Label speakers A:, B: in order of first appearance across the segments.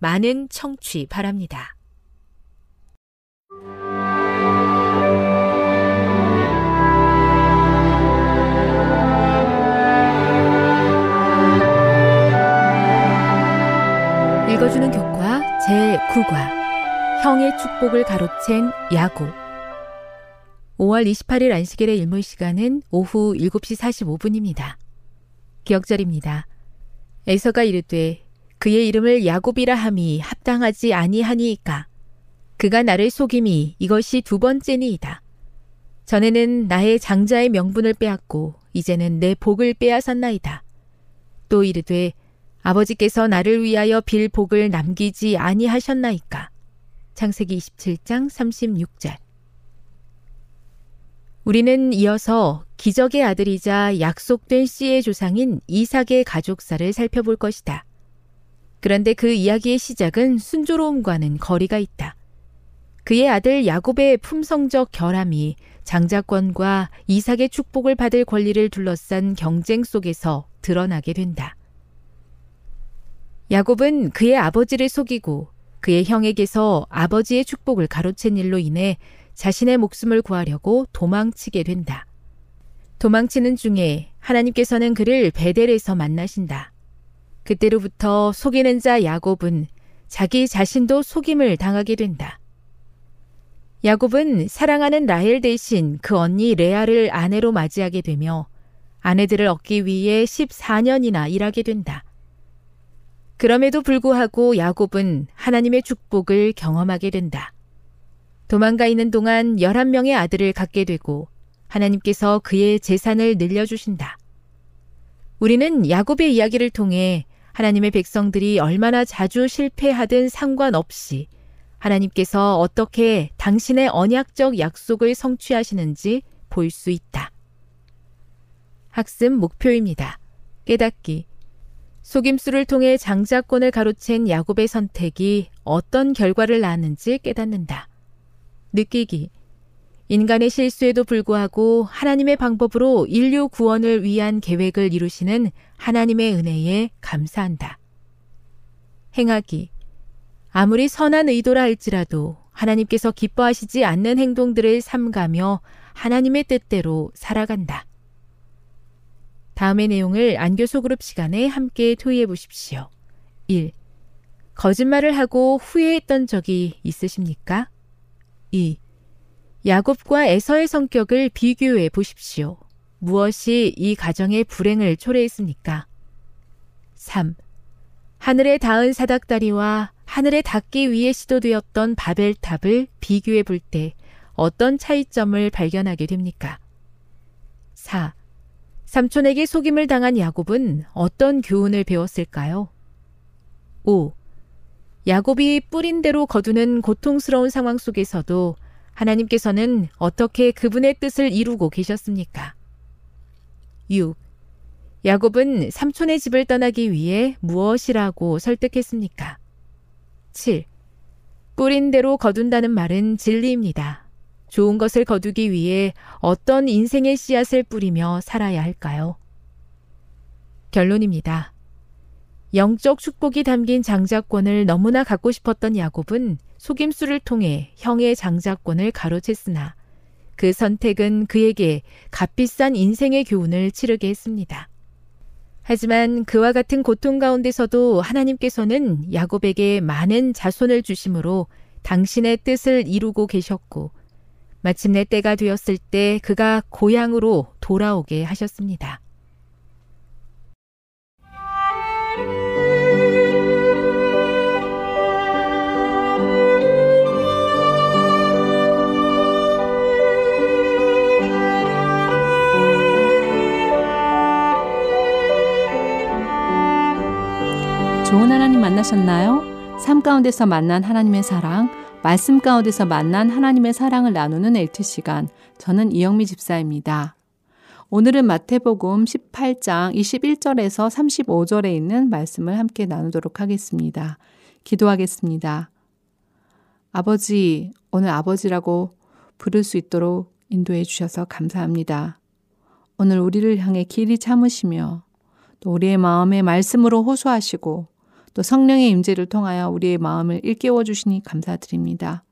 A: 많은 청취 바랍니다. 읽어주는 교과 제9과 형의 축복을 가로챈 야곱 5월 28일 안식일의 일몰 시간은 오후 7시 45분입니다. 기억절입니다. 에서가 이르되 그의 이름을 야곱이라 함이 합당하지 아니하니이까 그가 나를 속임이 이것이 두 번째니이다. 전에는 나의 장자의 명분을 빼앗고 이제는 내 복을 빼앗았나이다. 또 이르되 아버지께서 나를 위하여 빌 복을 남기지 아니하셨나이까. 창세기 27장 36절. 우리는 이어서 기적의 아들이자 약속된 씨의 조상인 이삭의 가족사를 살펴볼 것이다. 그런데 그 이야기의 시작은 순조로움과는 거리가 있다. 그의 아들 야곱의 품성적 결함이 장자권과 이삭의 축복을 받을 권리를 둘러싼 경쟁 속에서 드러나게 된다. 야곱은 그의 아버지를 속이고 그의 형에게서 아버지의 축복을 가로챈 일로 인해 자신의 목숨을 구하려고 도망치게 된다. 도망치는 중에 하나님께서는 그를 베델에서 만나신다. 그때로부터 속이는 자 야곱은 자기 자신도 속임을 당하게 된다. 야곱은 사랑하는 라헬 대신 그 언니 레아를 아내로 맞이하게 되며 아내들을 얻기 위해 14년이나 일하게 된다. 그럼에도 불구하고 야곱은 하나님의 축복을 경험하게 된다. 도망가 있는 동안 11명의 아들을 갖게 되고 하나님께서 그의 재산을 늘려주신다. 우리는 야곱의 이야기를 통해 하나님의 백성들이 얼마나 자주 실패하든 상관없이 하나님께서 어떻게 당신의 언약적 약속을 성취하시는지 볼 수 있다. 학습 목표입니다. 깨닫기. 속임수를 통해 장자권을 가로챈 야곱의 선택이 어떤 결과를 낳았는지 깨닫는다. 느끼기. 인간의 실수에도 불구하고 하나님의 방법으로 인류 구원을 위한 계획을 이루시는 하나님의 은혜에 감사한다. 행하기. 아무리 선한 의도라 할지라도 하나님께서 기뻐하시지 않는 행동들을 삼가며 하나님의 뜻대로 살아간다. 다음의 내용을 안교소 그룹 시간에 함께 토의해 보십시오. 1. 거짓말을 하고 후회했던 적이 있으십니까? 2. 야곱과 에서의 성격을 비교해 보십시오. 무엇이 이 가정의 불행을 초래했습니까? 3. 하늘에 닿은 사닥다리와 하늘에 닿기 위해 시도되었던 바벨탑을 비교해 볼 때 어떤 차이점을 발견하게 됩니까? 4. 삼촌에게 속임을 당한 야곱은 어떤 교훈을 배웠을까요? 5. 야곱이 뿌린 대로 거두는 고통스러운 상황 속에서도 하나님께서는 어떻게 그분의 뜻을 이루고 계셨습니까? 6. 야곱은 삼촌의 집을 떠나기 위해 무엇이라고 설득했습니까? 7. 뿌린 대로 거둔다는 말은 진리입니다. 좋은 것을 거두기 위해 어떤 인생의 씨앗을 뿌리며 살아야 할까요? 결론입니다. 영적 축복이 담긴 장자권을 너무나 갖고 싶었던 야곱은 속임수를 통해 형의 장자권을 가로챘으나 그 선택은 그에게 값비싼 인생의 교훈을 치르게 했습니다. 하지만 그와 같은 고통 가운데서도 하나님께서는 야곱에게 많은 자손을 주심으로 당신의 뜻을 이루고 계셨고 마침내 때가 되었을 때 그가 고향으로 돌아오게 하셨습니다.
B: 좋은 하나님 만나셨나요? 삶 가운데서 만난 하나님의 사랑, 말씀 가운데서 만난 하나님의 사랑을 나누는 엘트 시간. 저는 이영미 집사입니다. 오늘은 마태복음 18장 21절에서 35절에 있는 말씀을 함께 나누도록 하겠습니다. 기도하겠습니다. 아버지, 오늘 아버지라고 부를 수 있도록 인도해 주셔서 감사합니다. 오늘 우리를 향해 길이 참으시며 또 우리의 마음에 말씀으로 호소하시고 또 성령의 임재를 통하여 우리의 마음을 일깨워 주시니 감사드립니다.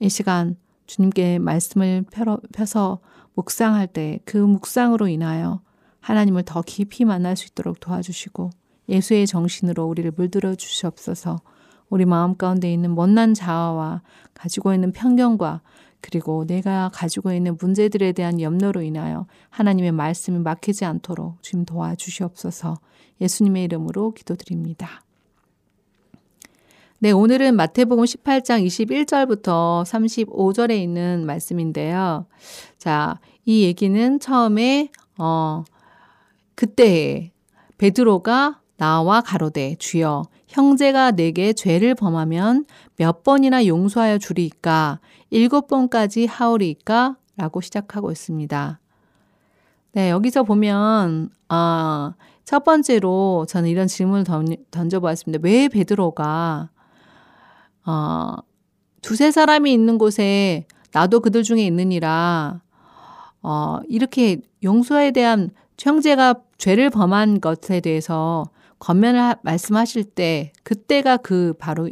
B: 이 시간 주님께 말씀을 펴서 묵상할 때 그 묵상으로 인하여 하나님을 더 깊이 만날 수 있도록 도와주시고 예수의 정신으로 우리를 물들어 주시옵소서 우리 마음 가운데 있는 못난 자아와 가지고 있는 편견과 그리고 내가 가지고 있는 문제들에 대한 염려로 인하여 하나님의 말씀이 막히지 않도록 주님 도와주시옵소서 예수님의 이름으로 기도드립니다. 네, 오늘은 마태복음 18장 21절부터 35절에 있는 말씀인데요. 자, 이 얘기는 처음에 어 그때 베드로가 나와 가로되 주여 형제가 내게 죄를 범하면 몇 번이나 용서하여 주리까 일곱 번까지 하오리까 라고 시작하고 있습니다. 네, 여기서 보면 아, 첫 번째로 저는 이런 질문을 던, 져보았습니다. 왜 베드로가 어, 두세 사람이 있는 곳에 나도 그들 중에 있느니라, 어, 이렇게 용서에 대한 형제가 죄를 범한 것에 대해서 권면을 말씀하실 때, 그때가 그 바로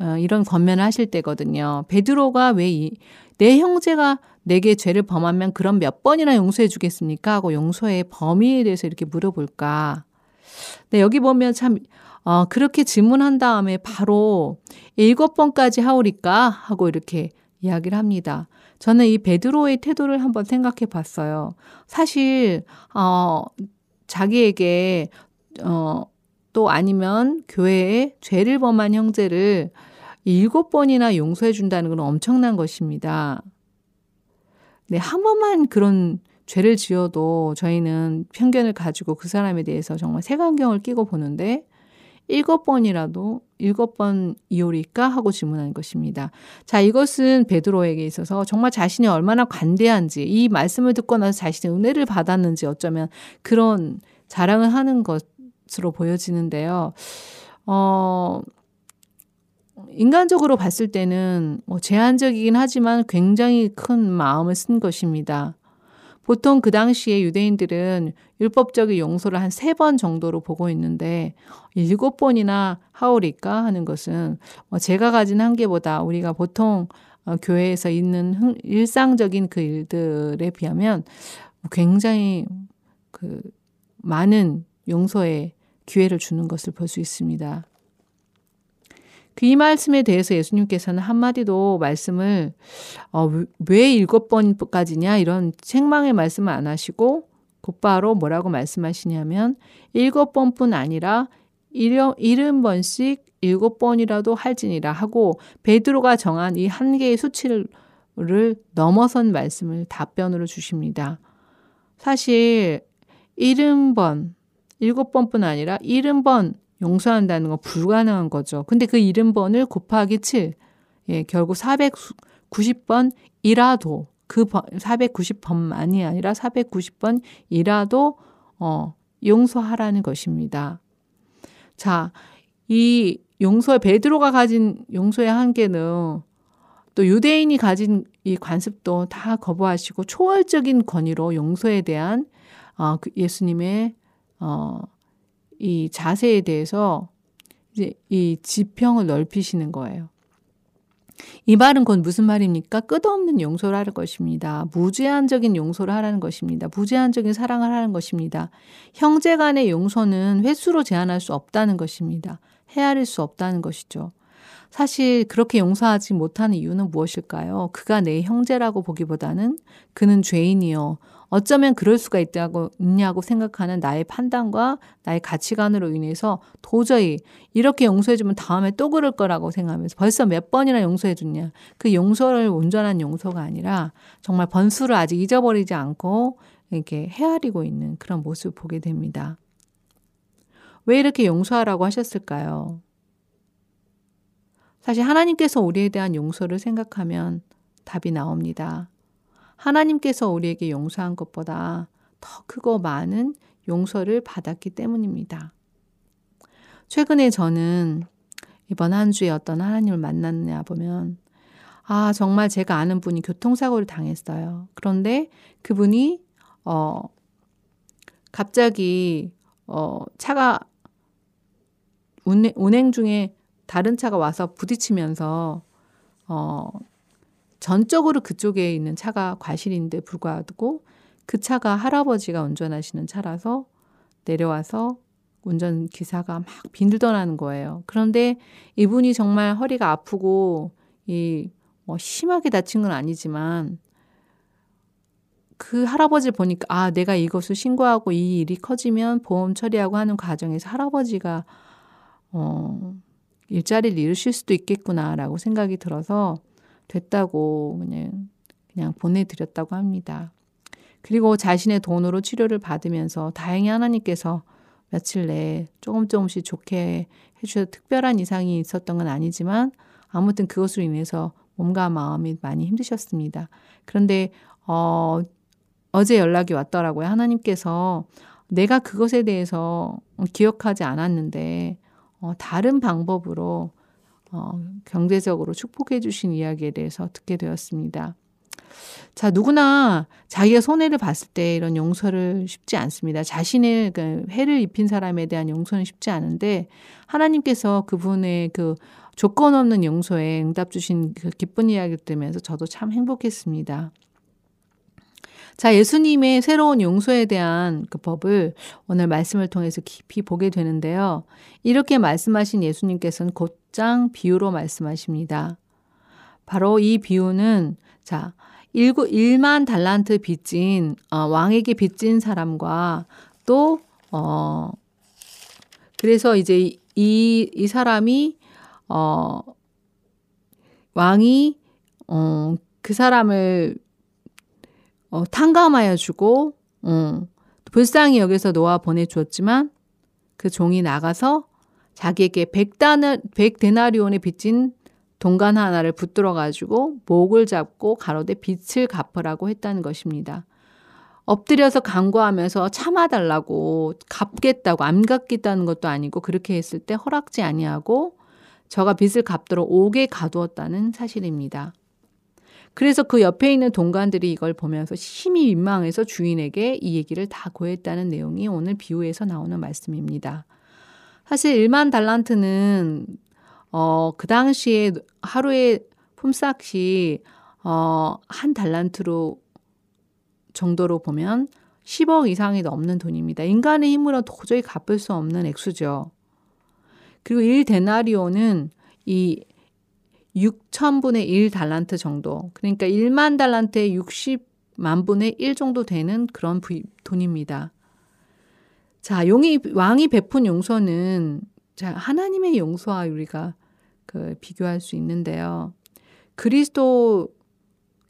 B: 어, 이런 권면을 하실 때거든요. 베드로가 왜 이, 내 형제가 내게 죄를 범하면 그럼 몇 번이나 용서해 주겠습니까? 하고 용서의 범위에 대해서 이렇게 물어볼까. 네, 여기 보면 참, 어, 그렇게 질문한 다음에 바로 일곱 번까지 하오리까? 하고 이렇게 이야기를 합니다. 저는 이 베드로의 태도를 한번 생각해 봤어요. 사실, 어, 자기에게, 어, 또 아니면 교회에 죄를 범한 형제를 일곱 번이나 용서해 준다는 건 엄청난 것입니다. 네, 한 번만 그런 죄를 지어도 저희는 편견을 가지고 그 사람에 대해서 정말 색안경을 끼고 보는데 일곱 번이라도 일곱 번 이오리까 하고 질문한 것입니다. 자, 이것은 베드로에게 있어서 정말 자신이 얼마나 관대한지 이 말씀을 듣고 나서 자신의 은혜를 받았는지 어쩌면 그런 자랑을 하는 것으로 보여지는데요. 어, 인간적으로 봤을 때는 뭐 제한적이긴 하지만 굉장히 큰 마음을 쓴 것입니다. 보통 그 당시에 유대인들은 율법적인 용서를 한 세 번 정도로 보고 있는데 일곱 번이나 하오리까 하는 것은 뭐 제가 가진 한계보다 우리가 보통 어, 교회에서 있는 일상적인 그 일들에 비하면 굉장히 그 많은 용서의 기회를 주는 것을 볼 수 있습니다. 그 이 말씀에 대해서 예수님께서는 한마디도 말씀을 어, 왜 일곱 번까지냐 이런 책망의 말씀을 안 하시고 곧바로 뭐라고 말씀하시냐면 일곱 번뿐 아니라 일흔 번씩 일곱 번이라도 할지니라 하고 베드로가 정한 이한 개의 수치를 넘어선 말씀을 답변으로 주십니다. 사실 70번, 7번뿐 아니라 70번 용서한다는 건 불가능한 거죠. 근데 그 70번을 곱하기 7, 예, 결국 490번 이라도 그 490번만이 아니라 490번 이라도 어, 용서하라는 것입니다. 자, 이 용서의 베드로가 가진 용서의 한계는 또 유대인이 가진 이 관습도 다 거부하시고 초월적인 권위로 용서에 대한 어, 그 예수님의 어, 이 자세에 대해서 이제 이 지평을 넓히시는 거예요. 이 말은 곧 무슨 말입니까? 끝없는 용서를 하는 것입니다. 무제한적인 용서를 하라는 것입니다. 무제한적인 사랑을 하는 것입니다. 형제 간의 용서는 횟수로 제한할 수 없다는 것입니다. 헤아릴 수 없다는 것이죠. 사실 그렇게 용서하지 못하는 이유는 무엇일까요? 그가 내 형제라고 보기보다는 그는 죄인이요. 어쩌면 그럴 수가 있다고 있냐고 생각하는 나의 판단과 나의 가치관으로 인해서 도저히 이렇게 용서해주면 다음에 또 그럴 거라고 생각하면서 벌써 몇 번이나 용서해줬냐. 그 용서를 온전한 용서가 아니라 정말 번수를 아직 잊어버리지 않고 이렇게 헤아리고 있는 그런 모습을 보게 됩니다. 왜 이렇게 용서하라고 하셨을까요? 사실 하나님께서 우리에 대한 용서를 생각하면 답이 나옵니다. 하나님께서 우리에게 용서한 것보다 더 크고 많은 용서를 받았기 때문입니다. 최근에 저는 이번 한 주에 어떤 하나님을 만났냐 보면 아, 정말 제가 아는 분이 교통사고를 당했어요. 그런데 그분이 어 갑자기 어 차가 운행, 운행 중에 다른 차가 와서 부딪히면서 어 전적으로 그쪽에 있는 차가 과실인데 불구하고 그 차가 할아버지가 운전하시는 차라서 내려와서 운전 기사가 막 빈들더라는 거예요. 그런데 이분이 정말 허리가 아프고 이 뭐 심하게 다친 건 아니지만 그 할아버지를 보니까 아 내가 이것을 신고하고 이 일이 커지면 보험 처리하고 하는 과정에서 할아버지가 어 일자리를 잃으실 수도 있겠구나라고 생각이 들어서 됐다고 그냥 그냥 보내드렸다고 합니다. 그리고 자신의 돈으로 치료를 받으면서 다행히 하나님께서 며칠 내에 조금 조금씩 좋게 해주셔서 특별한 이상이 있었던 건 아니지만 아무튼 그것으로 인해서 몸과 마음이 많이 힘드셨습니다. 그런데 어, 어제 연락이 왔더라고요. 하나님께서 내가 그것에 대해서 기억하지 않았는데 어, 다른 방법으로 어, 경제적으로 축복해 주신 이야기에 대해서 듣게 되었습니다. 자, 누구나 자기가 손해를 봤을 때 이런 용서를 쉽지 않습니다. 자신의 그 해를 입힌 사람에 대한 용서는 쉽지 않은데 하나님께서 그분의 그 조건 없는 용서에 응답 주신 그 기쁜 이야기를 들으면서 저도 참 행복했습니다. 자, 예수님의 새로운 용서에 대한 그 법을 오늘 말씀을 통해서 깊이 보게 되는데요. 이렇게 말씀하신 예수님께서는 곧장 비유로 말씀하십니다. 바로 이 비유는 자, 1, 1만 달란트 빚진 어, 왕에게 빚진 사람과 또 어, 그래서 이제 이, 이 사람이 어, 왕이 어, 그 사람을 어, 탕감하여 주고 어, 불쌍히 여기서 놓아 보내주었지만 그 종이 나가서 자기에게 백데나리온에 빚진 동간 하나를 붙들어 가지고 목을 잡고 가로되 빚을 갚으라고 했다는 것입니다. 엎드려서 간구하면서 참아달라고 갚겠다고 안 갚겠다는 것도 아니고 그렇게 했을 때 허락지 아니하고 저가 빚을 갚도록 옥에 가두었다는 사실입니다. 그래서 그 옆에 있는 동관들이 이걸 보면서 심히 민망해서 주인에게 이 얘기를 다 고했다는 내용이 오늘 비유에서 나오는 말씀입니다. 사실 1만 달란트는 어, 그 당시에 하루에 품삯이 어, 한 달란트로 정도로 보면 10억 이상이 넘는 돈입니다. 인간의 힘으로 도저히 갚을 수 없는 액수죠. 그리고 1데나리오는 이 6천분의 1 달란트 정도. 그러니까 1만 달란트에 60만 분의 1 정도 되는 그런 돈입니다. 자, 용이, 왕이 베푼 용서는 자, 하나님의 용서와 우리가 그 비교할 수 있는데요. 그리스도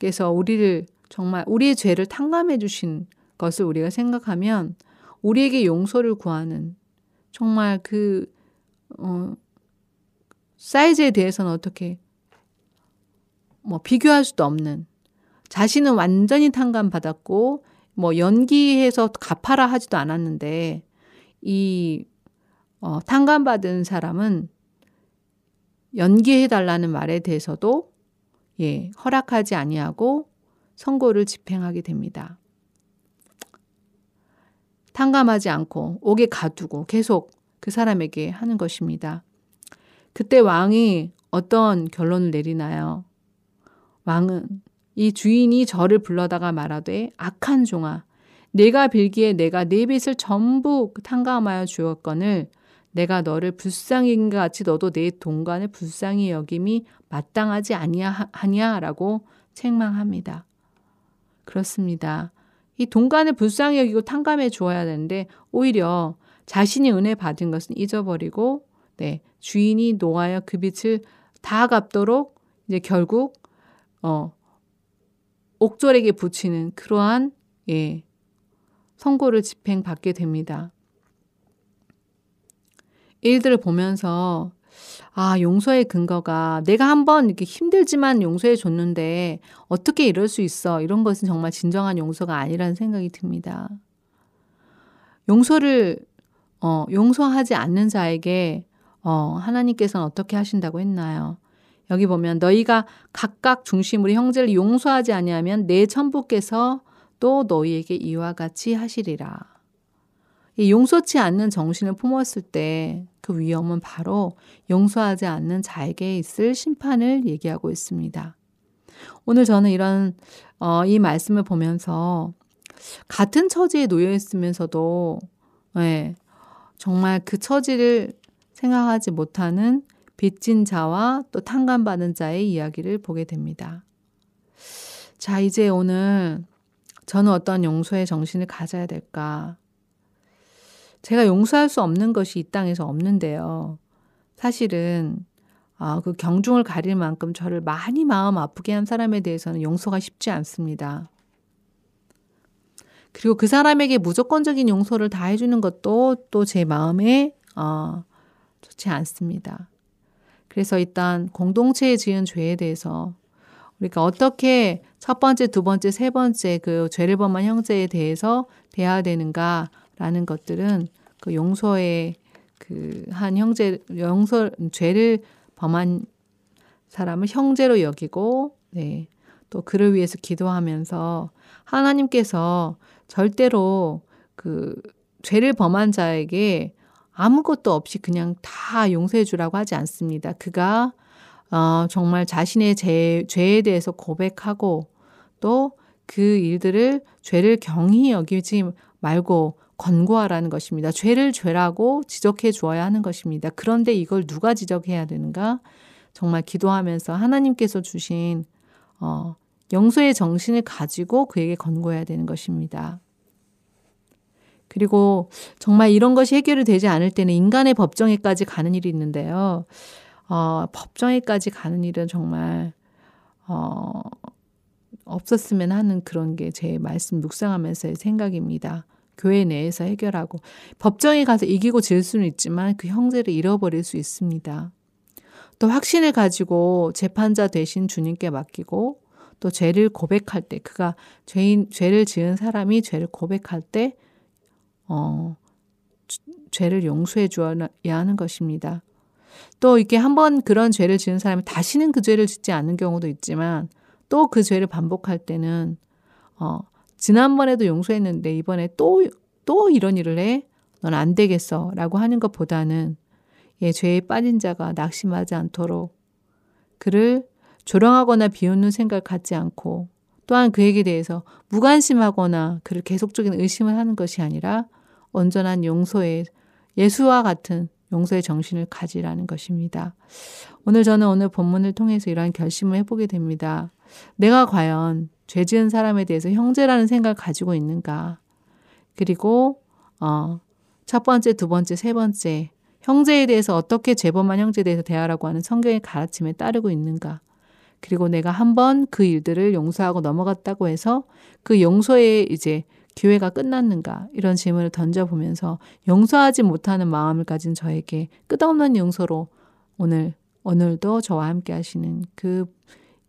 B: 하나님께서 우리를 정말 우리의 죄를 탕감해 주신 것을 우리가 생각하면 우리에게 용서를 구하는 정말 그 어, 사이즈에 대해서는 어떻게 뭐 비교할 수도 없는 자신은 완전히 탕감받았고 뭐 연기해서 갚아라 하지도 않았는데 이 어, 탕감받은 사람은 연기해 달라는 말에 대해서도 예, 허락하지 아니하고 선고를 집행하게 됩니다. 탕감하지 않고 옥에 가두고 계속 그 사람에게 하는 것입니다. 그때 왕이 어떤 결론을 내리나요? 왕은 이 주인이 저를 불러다가 말하되 악한 종아 내가 빌기에 내가 네 빚을 전부 탕감하여 주었거늘 내가 너를 불쌍히 같이 너도 내 동간을 불쌍히 여김이 마땅하지 아니하냐라고 책망합니다. 그렇습니다. 이 동간을 불쌍히 여기고 탕감해 주어야 되는데 오히려 자신이 은혜 받은 것은 잊어버리고 네, 주인이 놓아여 그 빚을 다 갚도록 이제 결국 어 옥졸에게 붙이는 그러한 예, 선고를 집행받게 됩니다. 일들을 보면서 아, 용서의 근거가 내가 한번 이렇게 힘들지만 용서해 줬는데 어떻게 이럴 수 있어? 이런 것은 정말 진정한 용서가 아니라는 생각이 듭니다. 용서를 어, 용서하지 않는 자에게 어, 하나님께서는 어떻게 하신다고 했나요? 여기 보면 너희가 각각 중심으로 형제를 용서하지 아니하면 내 천부께서 또 너희에게 이와 같이 하시리라. 이 용서치 않는 정신을 품었을 때 그 위험은 바로 용서하지 않는 자에게 있을 심판을 얘기하고 있습니다. 오늘 저는 이런 어, 이 말씀을 보면서 같은 처지에 놓여 있으면서도 네, 정말 그 처지를 생각하지 못하는 빚진 자와 또 탕감받은 자의 이야기를 보게 됩니다. 자, 이제 오늘 저는 어떤 용서의 정신을 가져야 될까? 제가 용서할 수 없는 것이 이 땅에서 없는데요. 사실은 아, 그 경중을 가릴 만큼 저를 많이 마음 아프게 한 사람에 대해서는 용서가 쉽지 않습니다. 그리고 그 사람에게 무조건적인 용서를 다 해주는 것도 또 제 마음에 어, 좋지 않습니다. 그래서 일단 공동체에 지은 죄에 대해서 우리가 어떻게 첫 번째, 두 번째, 세 번째 그 죄를 범한 형제에 대해서 대해야 되는가라는 것들은 그 용서의 그 한 형제 용서 죄를 범한 사람을 형제로 여기고 네. 또 그를 위해서 기도하면서 하나님께서 절대로 그 죄를 범한 자에게 아무것도 없이 그냥 다 용서해 주라고 하지 않습니다. 그가 어, 정말 자신의 죄, 죄에 대해서 고백하고 또 그 일들을 죄를 경히 여기지 말고 권고하라는 것입니다. 죄를 죄라고 지적해 주어야 하는 것입니다. 그런데 이걸 누가 지적해야 되는가? 정말 기도하면서 하나님께서 주신 어, 영소의 정신을 가지고 그에게 권고해야 되는 것입니다. 그리고 정말 이런 것이 해결이 되지 않을 때는 인간의 법정에까지 가는 일이 있는데요. 어, 법정에까지 가는 일은 정말 어, 없었으면 하는 그런 게 제 말씀 묵상하면서의 생각입니다. 교회 내에서 해결하고 법정에 가서 이기고 질 수는 있지만 그 형제를 잃어버릴 수 있습니다. 또 확신을 가지고 재판자 대신 주님께 맡기고 또 죄를 고백할 때 그가 죄인 죄를 지은 사람이 죄를 고백할 때 어, 죄를 용서해 주어야 하는 것입니다. 또 이렇게 한번 그런 죄를 지은 사람이 다시는 그 죄를 짓지 않는 경우도 있지만 또 그 죄를 반복할 때는 어, 지난번에도 용서했는데 이번에 또, 또 이런 일을 해? 넌 안 되겠어. 라고 하는 것보다는 예, 죄에 빠진 자가 낙심하지 않도록 그를 조롱하거나 비웃는 생각을 갖지 않고 또한 그에게 대해서 무관심하거나 그를 계속적인 의심을 하는 것이 아니라 온전한 용서의 예수와 같은 용서의 정신을 가지라는 것입니다. 오늘 저는 오늘 본문을 통해서 이러한 결심을 해보게 됩니다. 내가 과연 죄 지은 사람에 대해서 형제라는 생각을 가지고 있는가? 그리고, 어, 첫 번째, 두 번째, 세 번째, 형제에 대해서 어떻게 죄범한 형제에 대해서 대하라고 하는 성경의 가르침에 따르고 있는가? 그리고 내가 한번 그 일들을 용서하고 넘어갔다고 해서 그 용서에 이제 기회가 끝났는가 이런 질문을 던져보면서 용서하지 못하는 마음을 가진 저에게 끝없는 용서로 오늘 오늘도 저와 함께 하시는 그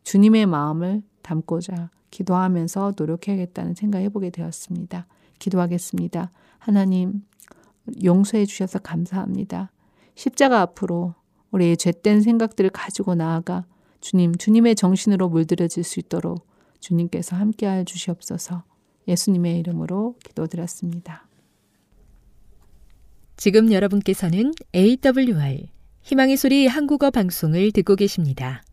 B: 주님의 마음을 담고자 기도하면서 노력해야겠다는 생각을 해보게 되었습니다. 기도하겠습니다. 하나님 용서해 주셔서 감사합니다. 십자가 앞으로 우리의 죄된 생각들을 가지고 나아가 주님, 주님의 정신으로 물들여질 수 있도록 주님께서 함께하여 주시옵소서 예수님의 이름으로 기도드렸습니다.
A: 지금 여러분께서는 AWR 희망의 소리 한국어 방송을 듣고 계십니다.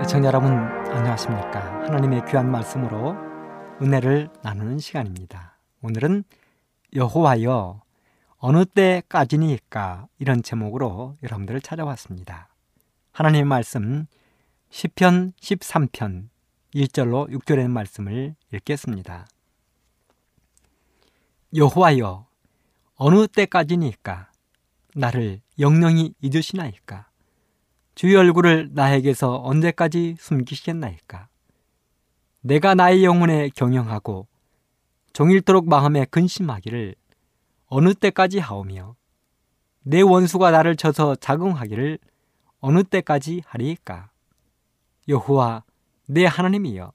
C: 애청자 여러분 안녕하십니까 하나님의 귀한 말씀으로 은혜를 나누는 시간입니다 오늘은 여호와여 어느 때까지니까? 이런 제목으로 여러분들을 찾아왔습니다. 하나님의 말씀 10편 13편 1절로 6절의 말씀을 읽겠습니다. 여호와여 어느 때까지니까? 나를 영영히 잊으시나이까? 주의 얼굴을 나에게서 언제까지 숨기시겠나이까? 내가 나의 영혼에 경영하고 종일토록 마음에 근심하기를 어느 때까지 하오며 내 원수가 나를 쳐서 자긍하기를 어느 때까지 하리이까? 여호와 내 하나님이여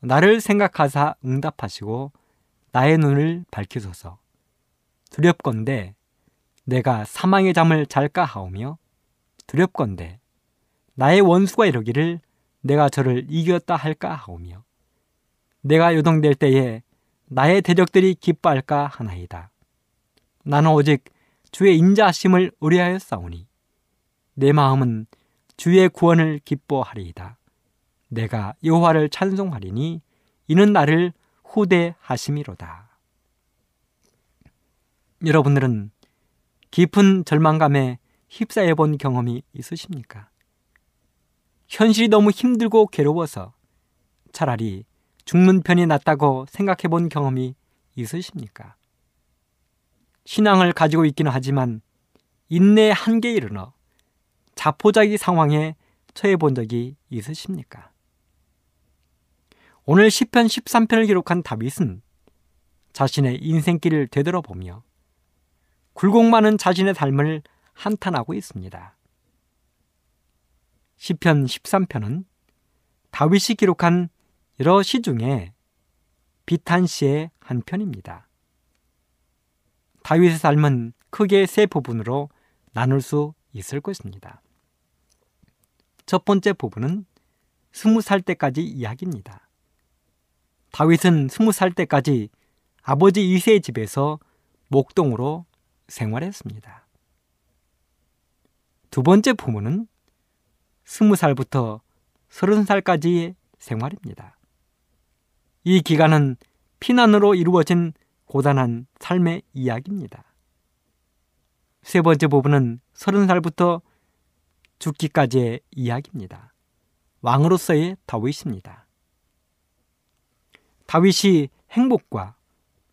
C: 나를 생각하사 응답하시고 나의 눈을 밝히소서 두렵건대 내가 사망의 잠을 잘까 하오며 두렵건대 나의 원수가 이러기를 내가 저를 이겼다 할까 하오며 내가 요동될 때에 나의 대적들이 기뻐할까 하나이다. 나는 오직 주의 인자심을 의뢰하여 싸우니 내 마음은 주의 구원을 기뻐하리이다. 내가 여호와를 찬송하리니 이는 나를 후대하심이로다. 여러분들은 깊은 절망감에 휩싸여 본 경험이 있으십니까? 현실이 너무 힘들고 괴로워서 차라리 죽는 편이 낫다고 생각해 본 경험이 있으십니까? 신앙을 가지고 있기는 하지만 인내의 한계에 이르러 자포자기 상황에 처해 본 적이 있으십니까? 오늘 10편 13편을 기록한 다윗은 자신의 인생길을 되돌아보며 굴곡 많은 자신의 삶을 한탄하고 있습니다. 시편 13편은 다윗이 기록한 여러 시 중에 비탄 시의 한 편입니다. 다윗의 삶은 크게 세 부분으로 나눌 수 있을 것입니다. 첫 번째 부분은 스무 살 때까지 이야기입니다. 다윗은 스무 살 때까지 아버지 이세의 집에서 목동으로 생활했습니다. 두 번째 부모는 스무 살부터 서른 살까지의 생활입니다. 이 기간은 피난으로 이루어진 고단한 삶의 이야기입니다. 세 번째 부분은 서른 살부터 죽기까지의 이야기입니다. 왕으로서의 다윗입니다. 다윗이 행복과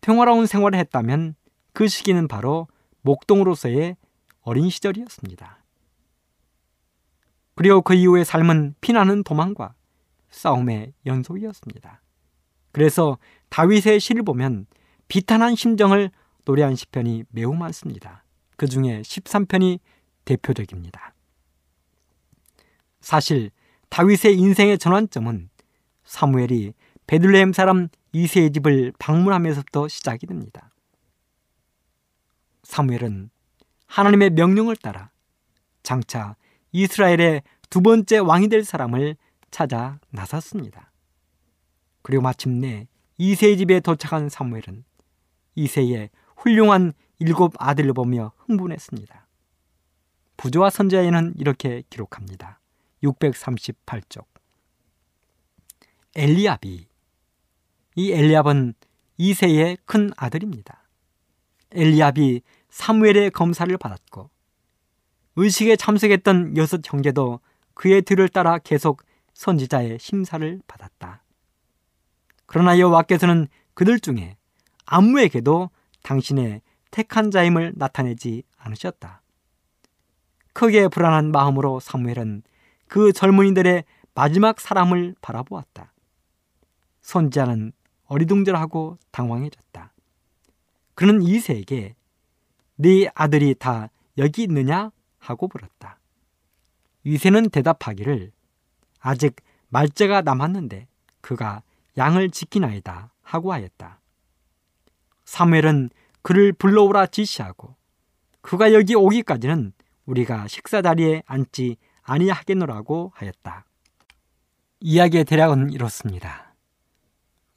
C: 평화로운 생활을 했다면 그 시기는 바로 목동으로서의 어린 시절이었습니다. 그리고 그 이후의 삶은 피나는 도망과 싸움의 연속이었습니다. 그래서 다윗의 시를 보면 비탄한 심정을 노래한 시편이 매우 많습니다. 그 중에 13편이 대표적입니다. 사실 다윗의 인생의 전환점은 사무엘이 베들레헴 사람 이세의 집을 방문하면서부터 시작이 됩니다. 사무엘은 하나님의 명령을 따라 장차 이스라엘의 두 번째 왕이 될 사람을 찾아 나섰습니다. 그리고 마침내 이세의 집에 도착한 사무엘은 이세의 훌륭한 일곱 아들을 보며 흥분했습니다. 부조와 선자에는 이렇게 기록합니다. 638쪽. 엘리압이 이 엘리압은 이세의 큰 아들입니다. 엘리압이 사무엘의 검사를 받았고 의식에 참석했던 여섯 형제도 그의 뒤를 따라 계속 선지자의 심사를 받았다. 그러나 여호와께서는 그들 중에 아무에게도 당신의 택한 자임을 나타내지 않으셨다. 크게 불안한 마음으로 사무엘은 그 젊은이들의 마지막 사람을 바라보았다. 선지자는 어리둥절하고 당황해졌다. 그는 이세에게 네 아들이 다 여기 있느냐 하고 물었다. 이세는 대답하기를 아직 말째가 남았는데 그가 양을 지키나이다 하고 하였다. 사무엘은 그를 불러오라 지시하고 그가 여기 오기까지는 우리가 식사 자리에 앉지 아니하겠노라고 하였다. 이야기의 대략은 이렇습니다.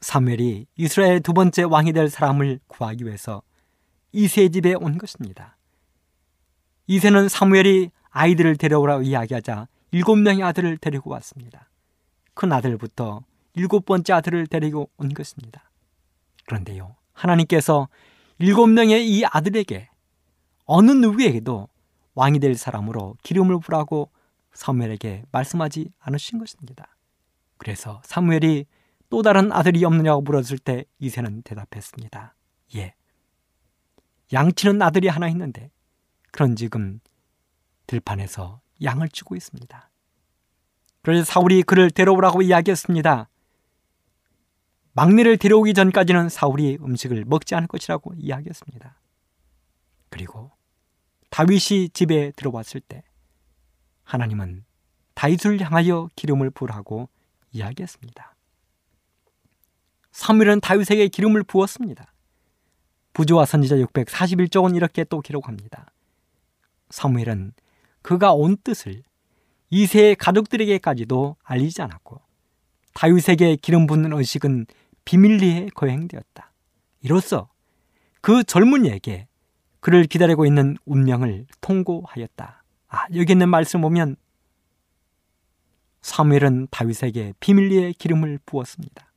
C: 사무엘이 이스라엘 두 번째 왕이 될 사람을 구하기 위해서 이세 집에 온 것입니다. 이세는 사무엘이 아이들을 데려오라고 이야기하자 일곱 명의 아들을 데리고 왔습니다. 큰 아들부터 일곱 번째 아들을 데리고 온 것입니다. 그런데요, 하나님께서 일곱 명의 이 아들에게 어느 누구에게도 왕이 될 사람으로 기름을 부라고 사무엘에게 말씀하지 않으신 것입니다. 그래서 사무엘이 또 다른 아들이 없느냐고 물었을 때 이세는 대답했습니다. 예. 양치는 아들이 하나 있는데 그런 지금 들판에서 양을 치고 있습니다. 그래서 사울이 그를 데려오라고 이야기했습니다. 막내를 데려오기 전까지는 사울이 음식을 먹지 않을 것이라고 이야기했습니다. 그리고 다윗이 집에 들어왔을 때 하나님은 다윗을 향하여 기름을 부으라고 이야기했습니다. 사무엘은 다윗에게 기름을 부었습니다. 부조와 선지자 641쪽은 이렇게 또 기록합니다. 사무엘은 그가 온 뜻을 이세의 가족들에게까지도 알리지 않았고 다윗에게 기름 붓는 의식은 비밀리에 거행되었다. 이로써 그 젊은이에게 그를 기다리고 있는 운명을 통고하였다. 아, 여기 있는 말씀 보면 사무엘은 다윗에게 비밀리에 기름을 부었습니다.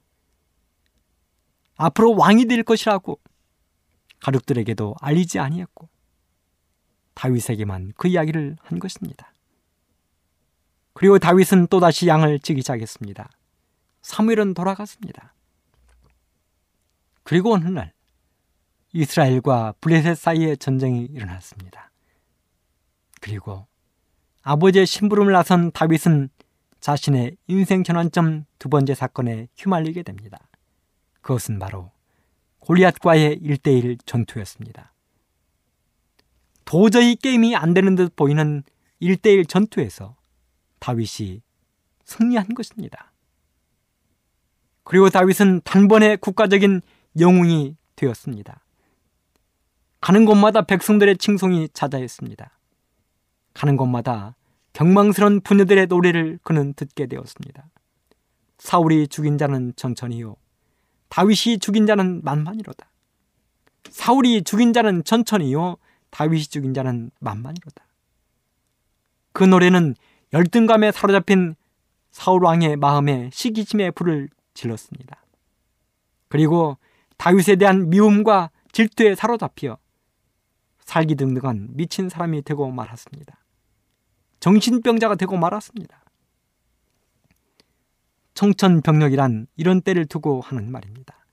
C: 앞으로 왕이 될 것이라고 가족들에게도 알리지 아니했고 다윗에게만 그 이야기를 한 것입니다. 그리고 다윗은 또다시 양을 찌기 시작했습니다. 사무엘은 돌아갔습니다. 그리고 어느 날 이스라엘과 블레셋 사이에 전쟁이 일어났습니다. 그리고 아버지의 심부름을 나선 다윗은 자신의 인생 전환점 두 번째 사건에 휘말리게 됩니다. 그것은 바로 골리앗과의 1대1 전투였습니다. 도저히 게임이 안 되는 듯 보이는 1대1 전투에서 다윗이 승리한 것입니다. 그리고 다윗은 단번에 국가적인 영웅이 되었습니다. 가는 곳마다 백성들의 칭송이 찾아했습니다. 가는 곳마다 경망스런 부녀들의 노래를 그는 듣게 되었습니다. 사울이 죽인 자는 천천히요. 다윗이 죽인 자는 만만이로다. 사울이 죽인 자는 천천히요. 다윗이 죽인 자는 만만이로다. 그 노래는 열등감에 사로잡힌 사울 왕의 마음에 시기심의 불을 질렀습니다. 그리고 다윗에 대한 미움과 질투에 사로잡혀 살기 등등한 미친 사람이 되고 말았습니다. 정신병자가 되고 말았습니다. 청천벽력이란 이런 때를 두고 하는 말입니다.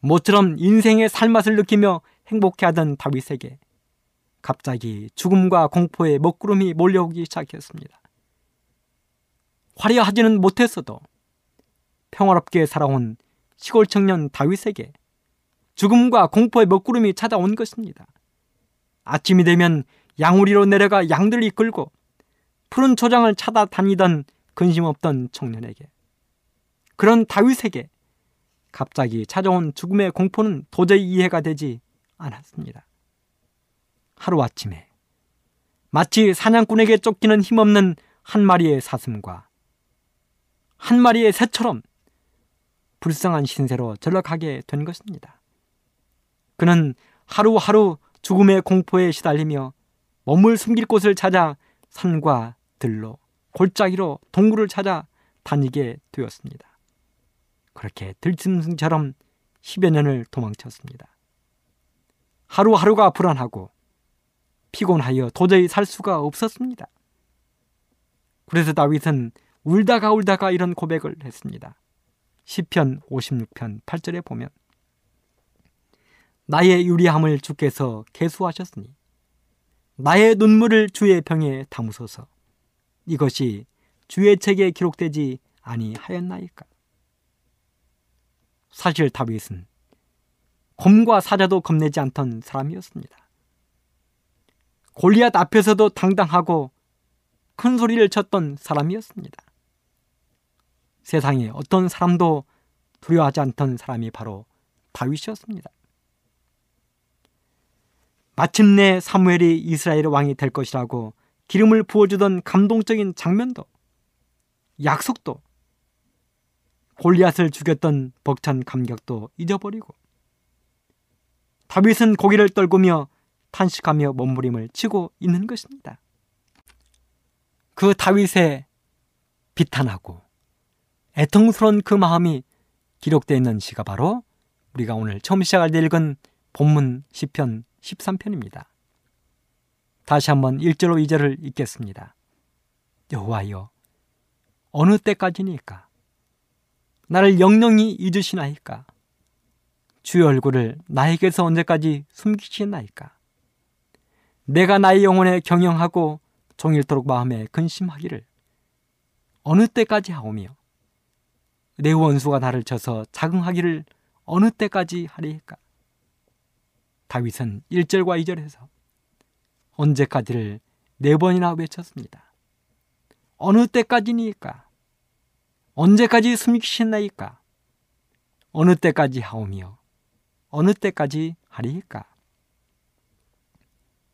C: 모처럼 인생의 살맛을 느끼며 행복해하던 다윗에게 갑자기 죽음과 공포의 먹구름이 몰려오기 시작했습니다. 화려하지는 못했어도 평화롭게 살아온 시골 청년 다윗에게 죽음과 공포의 먹구름이 찾아온 것입니다. 아침이 되면 양우리로 내려가 양들을 이끌고 푸른 초장을 찾아다니던 근심 없던 청년에게 그런 다윗에게 갑자기 찾아온 죽음의 공포는 도저히 이해가 되지 않았습니다. 하루아침에 마치 사냥꾼에게 쫓기는 힘없는 한 마리의 사슴과 한 마리의 새처럼 불쌍한 신세로 전락하게 된 것입니다. 그는 하루하루 죽음의 공포에 시달리며 몸을 숨길 곳을 찾아 산과 들로 골짜기로 동굴을 찾아 다니게 되었습니다. 그렇게 들짐승처럼 10여 년을 도망쳤습니다. 하루하루가 불안하고 피곤하여 도저히 살 수가 없었습니다. 그래서 다윗은 울다가 울다가 이런 고백을 했습니다. 시편 56편 8절에 보면 나의 유리함을 주께서 개수하셨으니 나의 눈물을 주의 병에 담으소서 이것이 주의 책에 기록되지 아니하였나이까 사실 다윗은 검과 사자도 겁내지 않던 사람이었습니다. 골리앗 앞에서도 당당하고 큰 소리를 쳤던 사람이었습니다. 세상에 어떤 사람도 두려워하지 않던 사람이 바로 다윗이었습니다. 마침내 사무엘이 이스라엘 왕이 될 것이라고 기름을 부어주던 감동적인 장면도 약속도 골리앗을 죽였던 벅찬 감격도 잊어버리고 다윗은 고개를 떨구며 탄식하며 몸부림을 치고 있는 것입니다. 그 다윗의 비탄하고 애통스러운 그 마음이 기록되어 있는 시가 바로 우리가 오늘 처음 시작할 때 읽은 본문 10편 13편입니다. 다시 한번 1절로 2절을 읽겠습니다. 여호와여 어느 때까지니까 나를 영영히 잊으시나이까 주의 얼굴을 나에게서 언제까지 숨기시나이까 내가 나의 영혼에 경영하고 종일토록 마음에 근심하기를 어느 때까지 하오며 내 원수가 나를 쳐서 자긍하기를 어느 때까지 하리까 다윗은 1절과 2절에서 언제까지를 네 번이나 외쳤습니다. 어느 때까지니까? 언제까지 숨기시나이까? 어느 때까지 하오며 어느 때까지 하리까?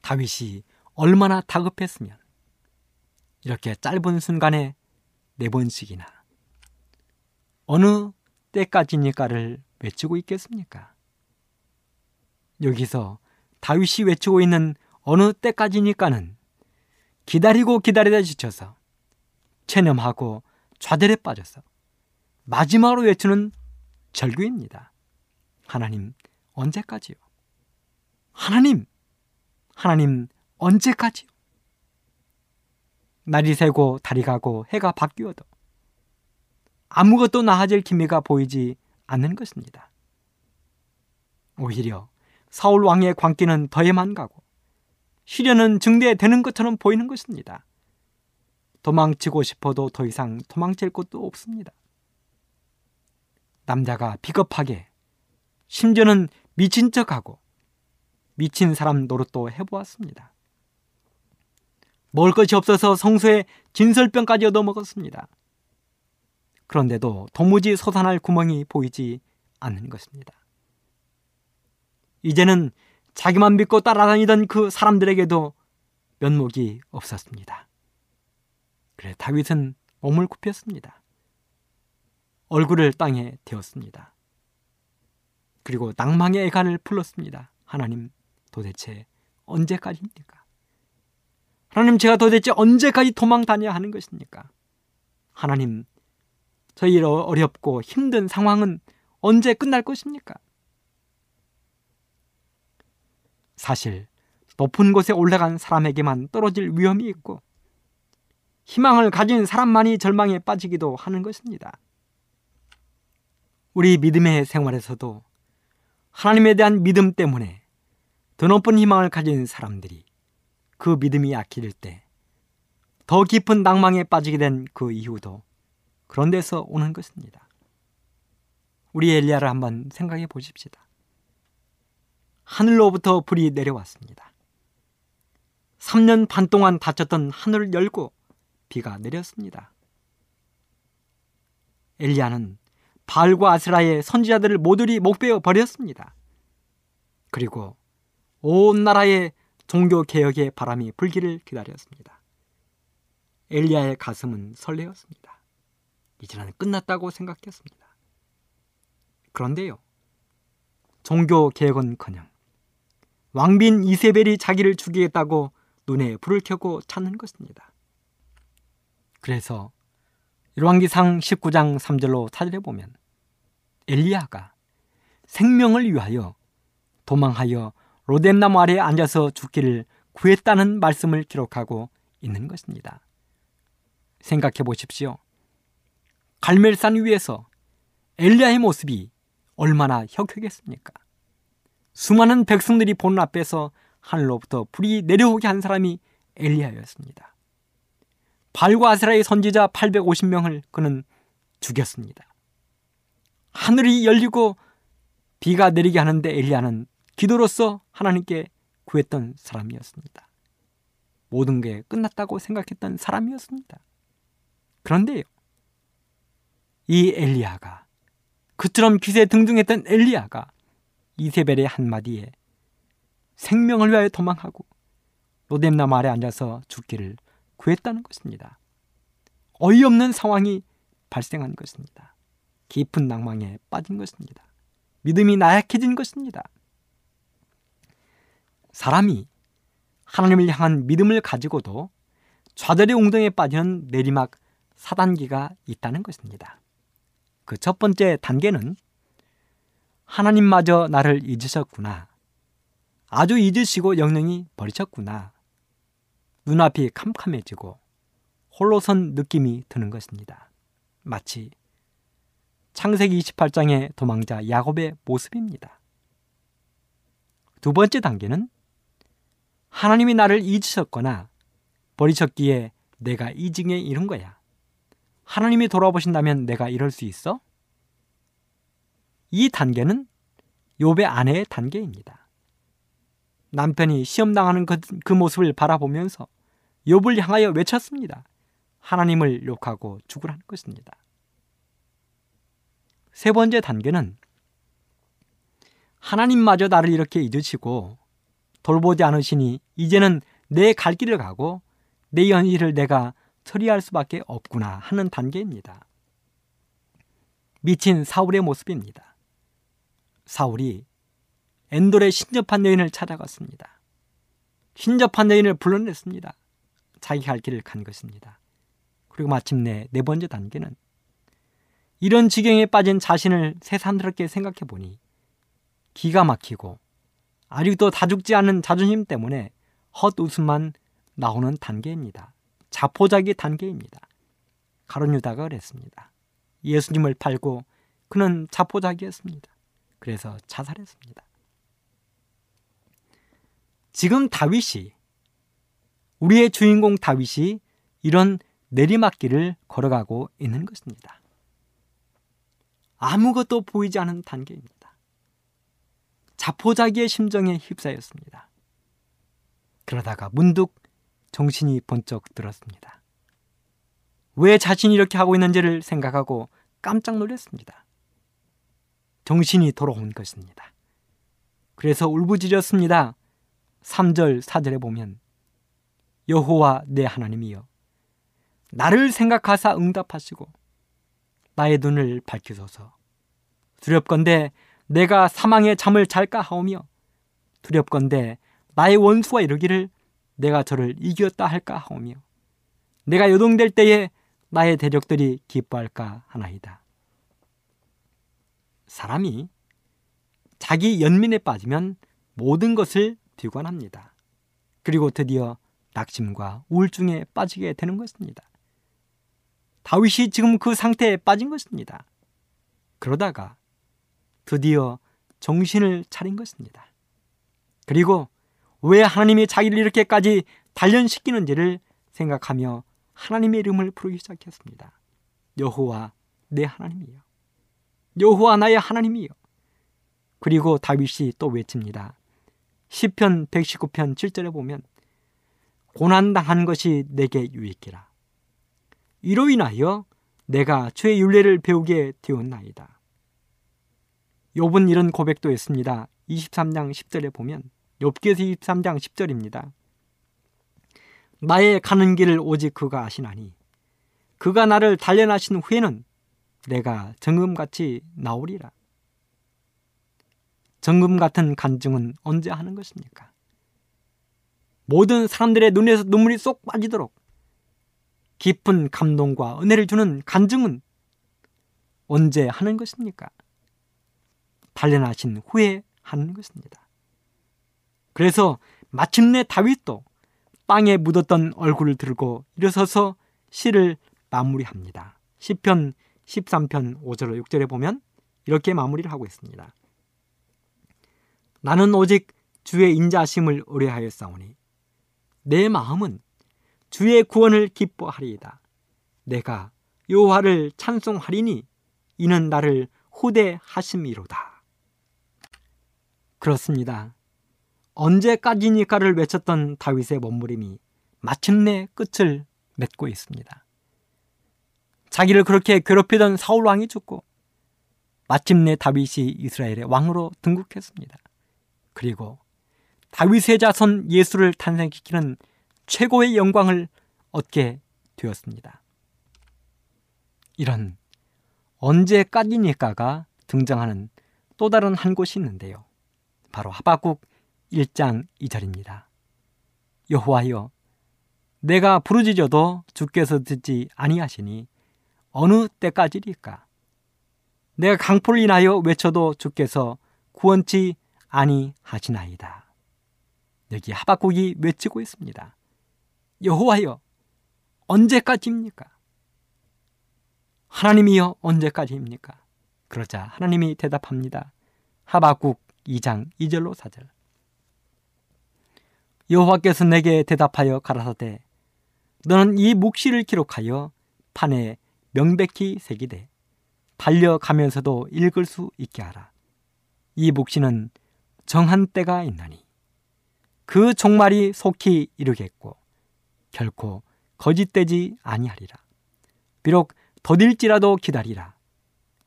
C: 다윗이 얼마나 다급했으면 이렇게 짧은 순간에 네 번씩이나 어느 때까지니까를 외치고 있겠습니까? 여기서 다윗이 외치고 있는 어느 때까지니까는 기다리고 기다리다 지쳐서 체념하고 좌절에 빠져서 마지막으로 외치는 절규입니다. 하나님 언제까지요? 하나님, 하나님 언제까지요? 날이 새고 달이 가고 해가 바뀌어도 아무것도 나아질 기미가 보이지 않는 것입니다. 오히려 사울 왕의 광기는 더해만 가고 시련은 증대되는 것처럼 보이는 것입니다. 도망치고 싶어도 더 이상 도망칠 곳도 없습니다. 남자가 비겁하게 심지어는 미친 척하고 미친 사람 노릇도 해보았습니다. 먹을 것이 없어서 성소에 진설병까지 얻어먹었습니다. 그런데도 도무지 솟아날 구멍이 보이지 않는 것입니다. 이제는 자기만 믿고 따라다니던 그 사람들에게도 면목이 없었습니다. 그래 다윗은 몸을 굽혔습니다. 얼굴을 땅에 대었습니다. 그리고 낭망의 애간을 풀었습니다. 하나님 도대체 언제까지입니까? 하나님 제가 도대체 언제까지 도망 다녀야 하는 것입니까? 하나님 저희 어렵고 힘든 상황은 언제 끝날 것입니까? 사실 높은 곳에 올라간 사람에게만 떨어질 위험이 있고 희망을 가진 사람만이 절망에 빠지기도 하는 것입니다. 우리 믿음의 생활에서도 하나님에 대한 믿음 때문에 더 높은 희망을 가진 사람들이 그 믿음이 약해질 때 더 깊은 낭망에 빠지게 된 그 이유도 그런 데서 오는 것입니다. 우리 엘리야를 한번 생각해 보십시다. 하늘로부터 불이 내려왔습니다. 3년 반 동안 닫혔던 하늘을 열고 비가 내렸습니다. 엘리야는 바알과 아스라의 선지자들을 모조리 목베어 버렸습니다. 그리고 온 나라에 종교 개혁의 바람이 불기를 기다렸습니다. 엘리야의 가슴은 설레었습니다. 이제는 끝났다고 생각했습니다. 그런데요. 종교 개혁은커녕 왕빈 이세벨이 자기를 죽이겠다고 눈에 불을 켜고 찾는 것입니다. 그래서 열왕기상 19장 3절로 사절해 보면 엘리야가 생명을 위하여 도망하여 로뎀나무 아래에 앉아서 죽기를 구했다는 말씀을 기록하고 있는 것입니다. 생각해 보십시오. 갈멜산 위에서 엘리야의 모습이 얼마나 혁혁했습니까? 수많은 백성들이 보는 앞에서 하늘로부터 불이 내려오게 한 사람이 엘리야였습니다. 발과 아세라의 선지자 850명을 그는 죽였습니다. 하늘이 열리고 비가 내리게 하는데 엘리야는 기도로서 하나님께 구했던 사람이었습니다. 모든 게 끝났다고 생각했던 사람이었습니다. 그런데요. 이 엘리야가 그처럼 기세 등등했던 엘리야가 이세벨의 한마디에 생명을 위하여 도망하고 로뎀나무 아래 앉아서 죽기를 구했다는 것입니다. 어이없는 상황이 발생한 것입니다. 깊은 낭망에 빠진 것입니다. 믿음이 나약해진 것입니다. 사람이 하나님을 향한 믿음을 가지고도 좌절의 웅덩이에 빠지는 내리막 사단기가 있다는 것입니다. 그 첫 번째 단계는 하나님마저 나를 잊으셨구나. 아주 잊으시고 영영이 버리셨구나. 눈앞이 캄캄해지고 홀로 선 느낌이 드는 것입니다. 마치 창세기 28장의 도망자 야곱의 모습입니다. 두 번째 단계는 하나님이 나를 잊으셨거나 버리셨기에 내가 이 징에 이른 거야. 하나님이 돌아보신다면 내가 이럴 수 있어? 이 단계는 욥의 아내의 단계입니다. 남편이 시험 당하는 그, 그 모습을 바라보면서 욥을 향하여 외쳤습니다. 하나님을 욕하고 죽으라는 것입니다. 세 번째 단계는 하나님마저 나를 이렇게 잊으시고 돌보지 않으시니 이제는 내 갈 길을 가고 내 현실을 내가 처리할 수밖에 없구나 하는 단계입니다. 미친 사울의 모습입니다. 사울이 엔돌의 신접한 여인을 찾아갔습니다. 신접한 여인을 불러냈습니다. 자기 갈 길을 간 것입니다. 그리고 마침내 네 번째 단계는 이런 지경에 빠진 자신을 새삼스럽게 생각해 보니 기가 막히고 아직도 다 죽지 않은 자존심 때문에 헛웃음만 나오는 단계입니다. 자포자기 단계입니다. 가론 유다가 그랬습니다. 예수님을 팔고 그는 자포자기였습니다. 그래서 자살했습니다. 지금 다윗이 우리의 주인공 다윗이 이런 내리막길을 걸어가고 있는 것입니다. 아무것도 보이지 않은 단계입니다. 자포자기의 심정에 휩싸였습니다. 그러다가 문득 정신이 번쩍 들었습니다. 왜 자신이 이렇게 하고 있는지를 생각하고 깜짝 놀랐습니다. 정신이 돌아온 것입니다. 그래서 울부짖었습니다. 3절, 4절에 보면 여호와 내 하나님이여 나를 생각하사 응답하시고 나의 눈을 밝히소서 두렵건대 내가 사망의 잠을 잘까 하오며 두렵건대 나의 원수가 이르기를 내가 저를 이겼다 할까 하오며 내가 요동될 때에 나의 대적들이 기뻐할까 하나이다. 사람이 자기 연민에 빠지면 모든 것을 비관합니다. 그리고 드디어 낙심과 우울증에 빠지게 되는 것입니다. 다윗이 지금 그 상태에 빠진 것입니다. 그러다가 드디어 정신을 차린 것입니다. 그리고 왜 하나님이 자기를 이렇게까지 단련시키는지를 생각하며 하나님의 이름을 부르기 시작했습니다. 여호와 내 하나님이여. 여호와 나의 하나님이여. 그리고 다윗이 또 외칩니다. 시편 119편 7절에 보면 고난 당한 것이 내게 유익이라. 이로 인하여 내가 죄의 윤례를 배우게 되었나이다. 욥은 이런 고백도 했습니다. 23장 10절에 보면 욥기에서 23장 10절입니다. 나의 가는 길을 오직 그가 아시나니 그가 나를 단련하신 후에는 내가 정금같이 나오리라. 정금 같은 간증은 언제 하는 것입니까? 모든 사람들의 눈에서 눈물이 쏙 빠지도록 깊은 감동과 은혜를 주는 간증은 언제 하는 것입니까? 단련하신 후에 하는 것입니다. 그래서 마침내 다윗도 땅에 묻었던 얼굴을 들고 일어서서 시를 마무리합니다. 시편 13편 5절 6절에 보면 이렇게 마무리를 하고 있습니다. 나는 오직 주의 인자심을 의뢰하였사오니 내 마음은 주의 구원을 기뻐하리이다. 내가 여호와를 찬송하리니 이는 나를 후대하심이로다. 그렇습니다. 언제까지니까를 외쳤던 다윗의 몸부림이 마침내 끝을 맺고 있습니다. 자기를 그렇게 괴롭히던 사울 왕이 죽고 마침내 다윗이 이스라엘의 왕으로 등극했습니다. 그리고 다윗의 자손 예수를 탄생시키는 최고의 영광을 얻게 되었습니다. 이런 언제까지니까가 등장하는 또 다른 한 곳이 있는데요. 바로 하박국 1장 2절입니다. 여호와여 내가 부르짖어도 주께서 듣지 아니하시니 어느 때까지리까 내가 강포를 인하여 외쳐도 주께서 구원치 아니하시나이다. 여기 하박국이 외치고 있습니다. 여호와여 언제까지입니까? 하나님이여 언제까지입니까? 그러자 하나님이 대답합니다. 하박국 2장 2절로 4절. 여호와께서 내게 대답하여 가라사대 너는 이 묵시를 기록하여 판에 명백히 새기되 달려가면서도 읽을 수 있게 하라. 이 묵시는 정한 때가 있나니 그 종말이 속히 이르겠고 결코 거짓되지 아니하리라. 비록 더딜지라도 기다리라.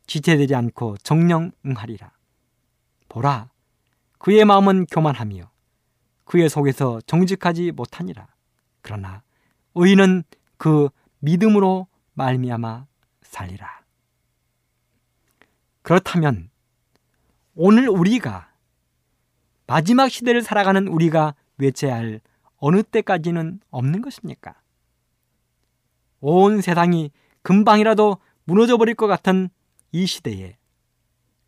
C: 지체되지 않고 정령 응하리라. 보라, 그의 마음은 교만하며 그의 속에서 정직하지 못하니라. 그러나 의인은 그 믿음으로 말미암아 살리라. 그렇다면 오늘 우리가 마지막 시대를 살아가는 우리가 외쳐야 할 어느 때까지는 없는 것입니까? 온 세상이 금방이라도 무너져 버릴 것 같은 이 시대에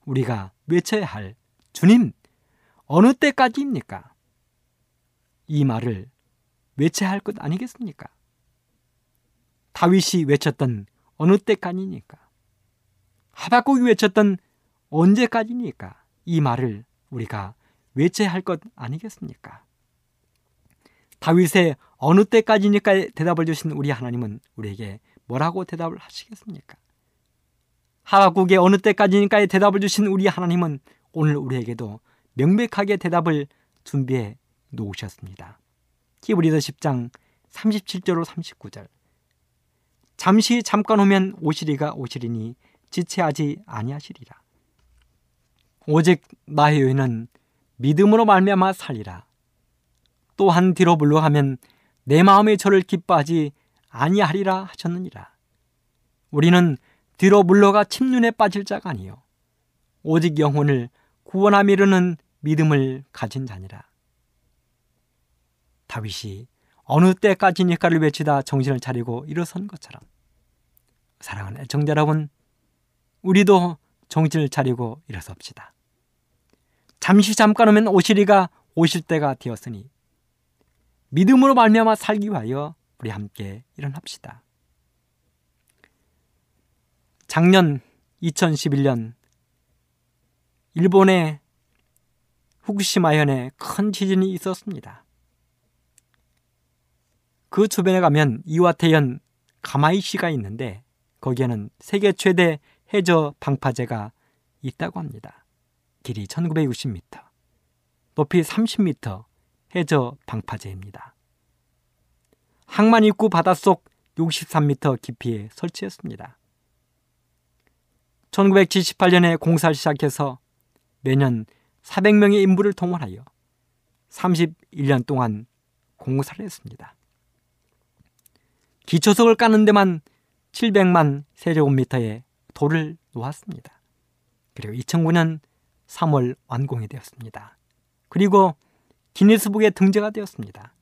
C: 우리가 외쳐야 할 주님, 어느 때까지입니까? 이 말을 외쳐야 할 것 아니겠습니까? 다윗이 외쳤던 어느 때까지니까? 하박국이 외쳤던 언제까지니까? 이 말을 우리가 외쳐야 할 것 아니겠습니까? 다윗의 어느 때까지니까 대답을 주신 우리 하나님은 우리에게 뭐라고 대답을 하시겠습니까? 하박국의 어느 때까지니까의 대답을 주신 우리 하나님은 오늘 우리에게도 명백하게 대답을 준비해 놓으셨습니다. 히브리서 10장 37절로 39절 잠시 잠깐 오면 오시리가 오시리니 지체하지 아니하시리라. 오직 나의 여인은 믿음으로 말미암아 살리라. 또한 뒤로 물러가면 내 마음의 저를 기뻐하지 아니하리라 하셨느니라. 우리는 뒤로 물러가 침륜에 빠질 자가 아니요 오직 영혼을 구원함이르는 믿음을 가진 자니라. 다윗이 어느 때까지니까를 외치다 정신을 차리고 일어선 것처럼 사랑하는 애청자 여러분 우리도 정신을 차리고 일어섭시다. 잠시 잠깐 오면 오시리가 오실 때가 되었으니 믿음으로 말미암아 살기 위하여 우리 함께 일어납시다. 작년 2011년 일본의 후쿠시마현에 큰 지진이 있었습니다. 그 주변에 가면 이와테현 가마이시가 있는데 거기에는 세계 최대 해저 방파제가 있다고 합니다. 길이 1960m, 높이 30m 해저 방파제입니다. 항만 입구 바닷속 63m 깊이에 설치했습니다. 1978년에 공사를 시작해서 매년 400명의 인부를 동원하여 31년 동안 공사를 했습니다. 기초석을 까는 데만 700만 세제곱미터의 돌을 놓았습니다. 그리고 2009년 3월 완공이 되었습니다. 그리고 기니스북에 등재가 되었습니다.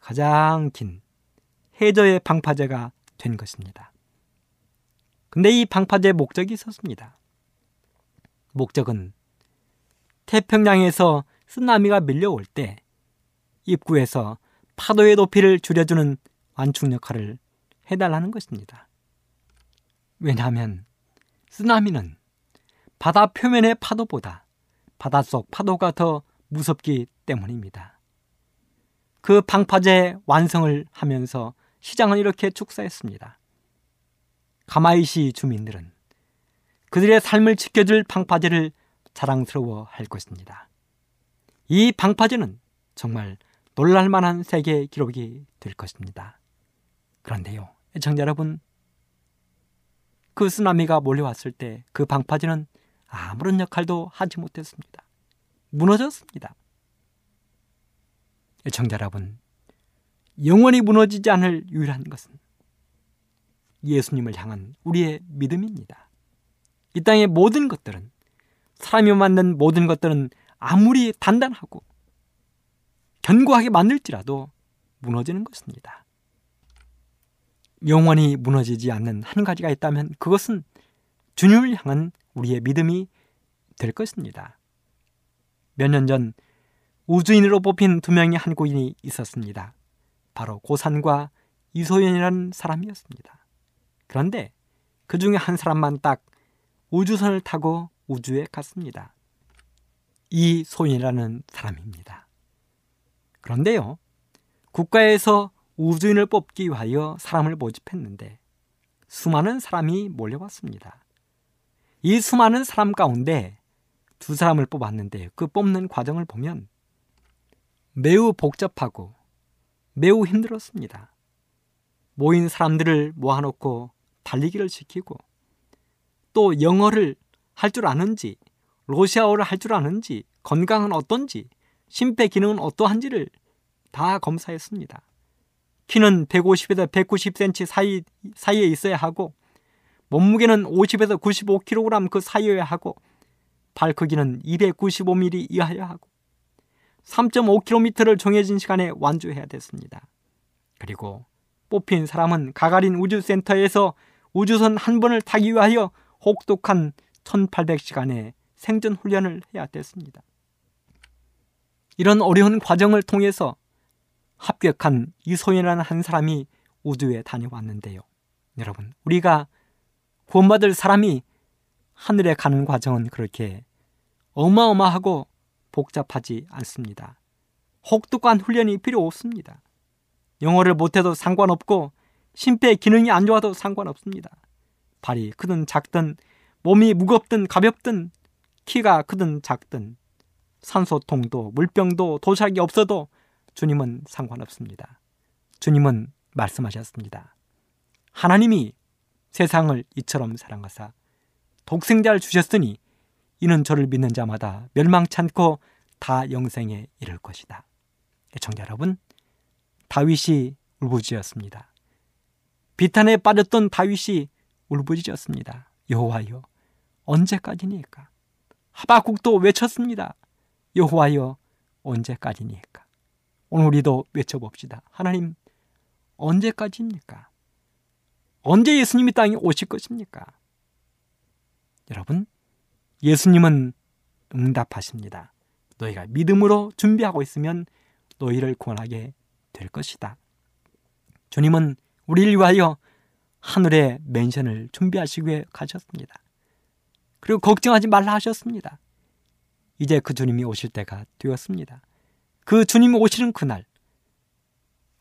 C: 가장 긴 해저의 방파제가 된 것입니다. 근데 이 방파제의 목적이 있었습니다. 목적은 태평양에서 쓰나미가 밀려올 때 입구에서 파도의 높이를 줄여주는 완충 역할을 해달라는 것입니다. 왜냐하면 쓰나미는 바다 표면의 파도보다 바닷속 파도가 더 무섭기 때문입니다. 그 방파제 완성을 하면서 시장은 이렇게 축사했습니다. 가마이시 주민들은 그들의 삶을 지켜줄 방파제를 자랑스러워 할 것입니다. 이 방파제는 정말 놀랄만한 세계 기록이 될 것입니다. 그런데요, 애청자 여러분, 그 쓰나미가 몰려왔을 때 그 방파제는 아무런 역할도 하지 못했습니다. 무너졌습니다. 애청자 여러분, 영원히 무너지지 않을 유일한 것은 예수님을 향한 우리의 믿음입니다. 이 땅의 모든 것들은 사람이 만든 모든 것들은 아무리 단단하고 견고하게 만들지라도 무너지는 것입니다. 영원히 무너지지 않는 한 가지가 있다면 그것은 주님을 향한 우리의 믿음이 될 것입니다. 몇 년 전 우주인으로 뽑힌 두 명의 한국인이 있었습니다. 바로 고산과 이소연이라는 사람이었습니다. 그런데 그 중에 한 사람만 딱 우주선을 타고 우주에 갔습니다. 이소연이라는 사람입니다. 그런데요, 국가에서 우주인을 뽑기 위하여 사람을 모집했는데 수많은 사람이 몰려왔습니다. 이 수많은 사람 가운데 두 사람을 뽑았는데 그 뽑는 과정을 보면 매우 복잡하고 매우 힘들었습니다. 모인 사람들을 모아놓고 달리기를 시키고 또 영어를 할 줄 아는지 러시아어를 할 줄 아는지 건강은 어떤지 심폐 기능은 어떠한지를 다 검사했습니다. 키는 150에서 190cm 사이, 사이에 있어야 하고 몸무게는 50에서 95kg 그 사이여야 하고 발 크기는 295mm 이하여야 하고 3.5km를 정해진 시간에 완주해야 됐습니다. 그리고 뽑힌 사람은 가가린 우주센터에서 우주선 한 번을 타기 위하여 혹독한 1800시간의 생존 훈련을 해야 됐습니다. 이런 어려운 과정을 통해서 합격한 이소연이라는 한 사람이 우주에 다녀왔는데요. 여러분, 우리가 구원받을 사람이 하늘에 가는 과정은 그렇게 어마어마하고 복잡하지 않습니다. 혹독한 훈련이 필요 없습니다. 영어를 못해도 상관없고 심폐 기능이 안 좋아도 상관없습니다. 발이 크든 작든 몸이 무겁든 가볍든 키가 크든 작든 산소통도 물병도 도착이 없어도 주님은 상관없습니다. 주님은 말씀하셨습니다. 하나님이 세상을 이처럼 사랑하사 독생자를 주셨으니 이는 저를 믿는 자마다 멸망치 않고 다 영생에 이를 것이다. 청자 여러분, 다윗이 울부짖었습니다. 비탄에 빠졌던 다윗이 울부짖었습니다. 여호와여, 언제까지니까? 하박국도 외쳤습니다. 여호와여, 언제까지니까? 오늘 우리도 외쳐봅시다. 하나님, 언제까지입니까? 언제 예수님이 땅에 오실 것입니까? 여러분, 예수님은 응답하십니다. 너희가 믿음으로 준비하고 있으면 너희를 구원하게 될 것이다. 주님은 우리를 위하여 하늘의 맨션을 준비하시기 위해 가셨습니다. 그리고 걱정하지 말라 하셨습니다. 이제 그 주님이 오실 때가 되었습니다. 그 주님이 오시는 그날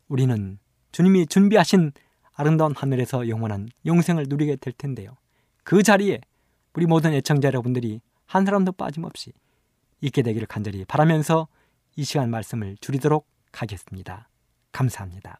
C: 우리는 주님이 준비하신 아름다운 하늘에서 영원한 영생을 누리게 될 텐데요. 그 자리에 우리 모든 애청자 여러분들이 한 사람도 빠짐없이 있게 되기를 간절히 바라면서 이 시간 말씀을 줄이도록 하겠습니다. 감사합니다.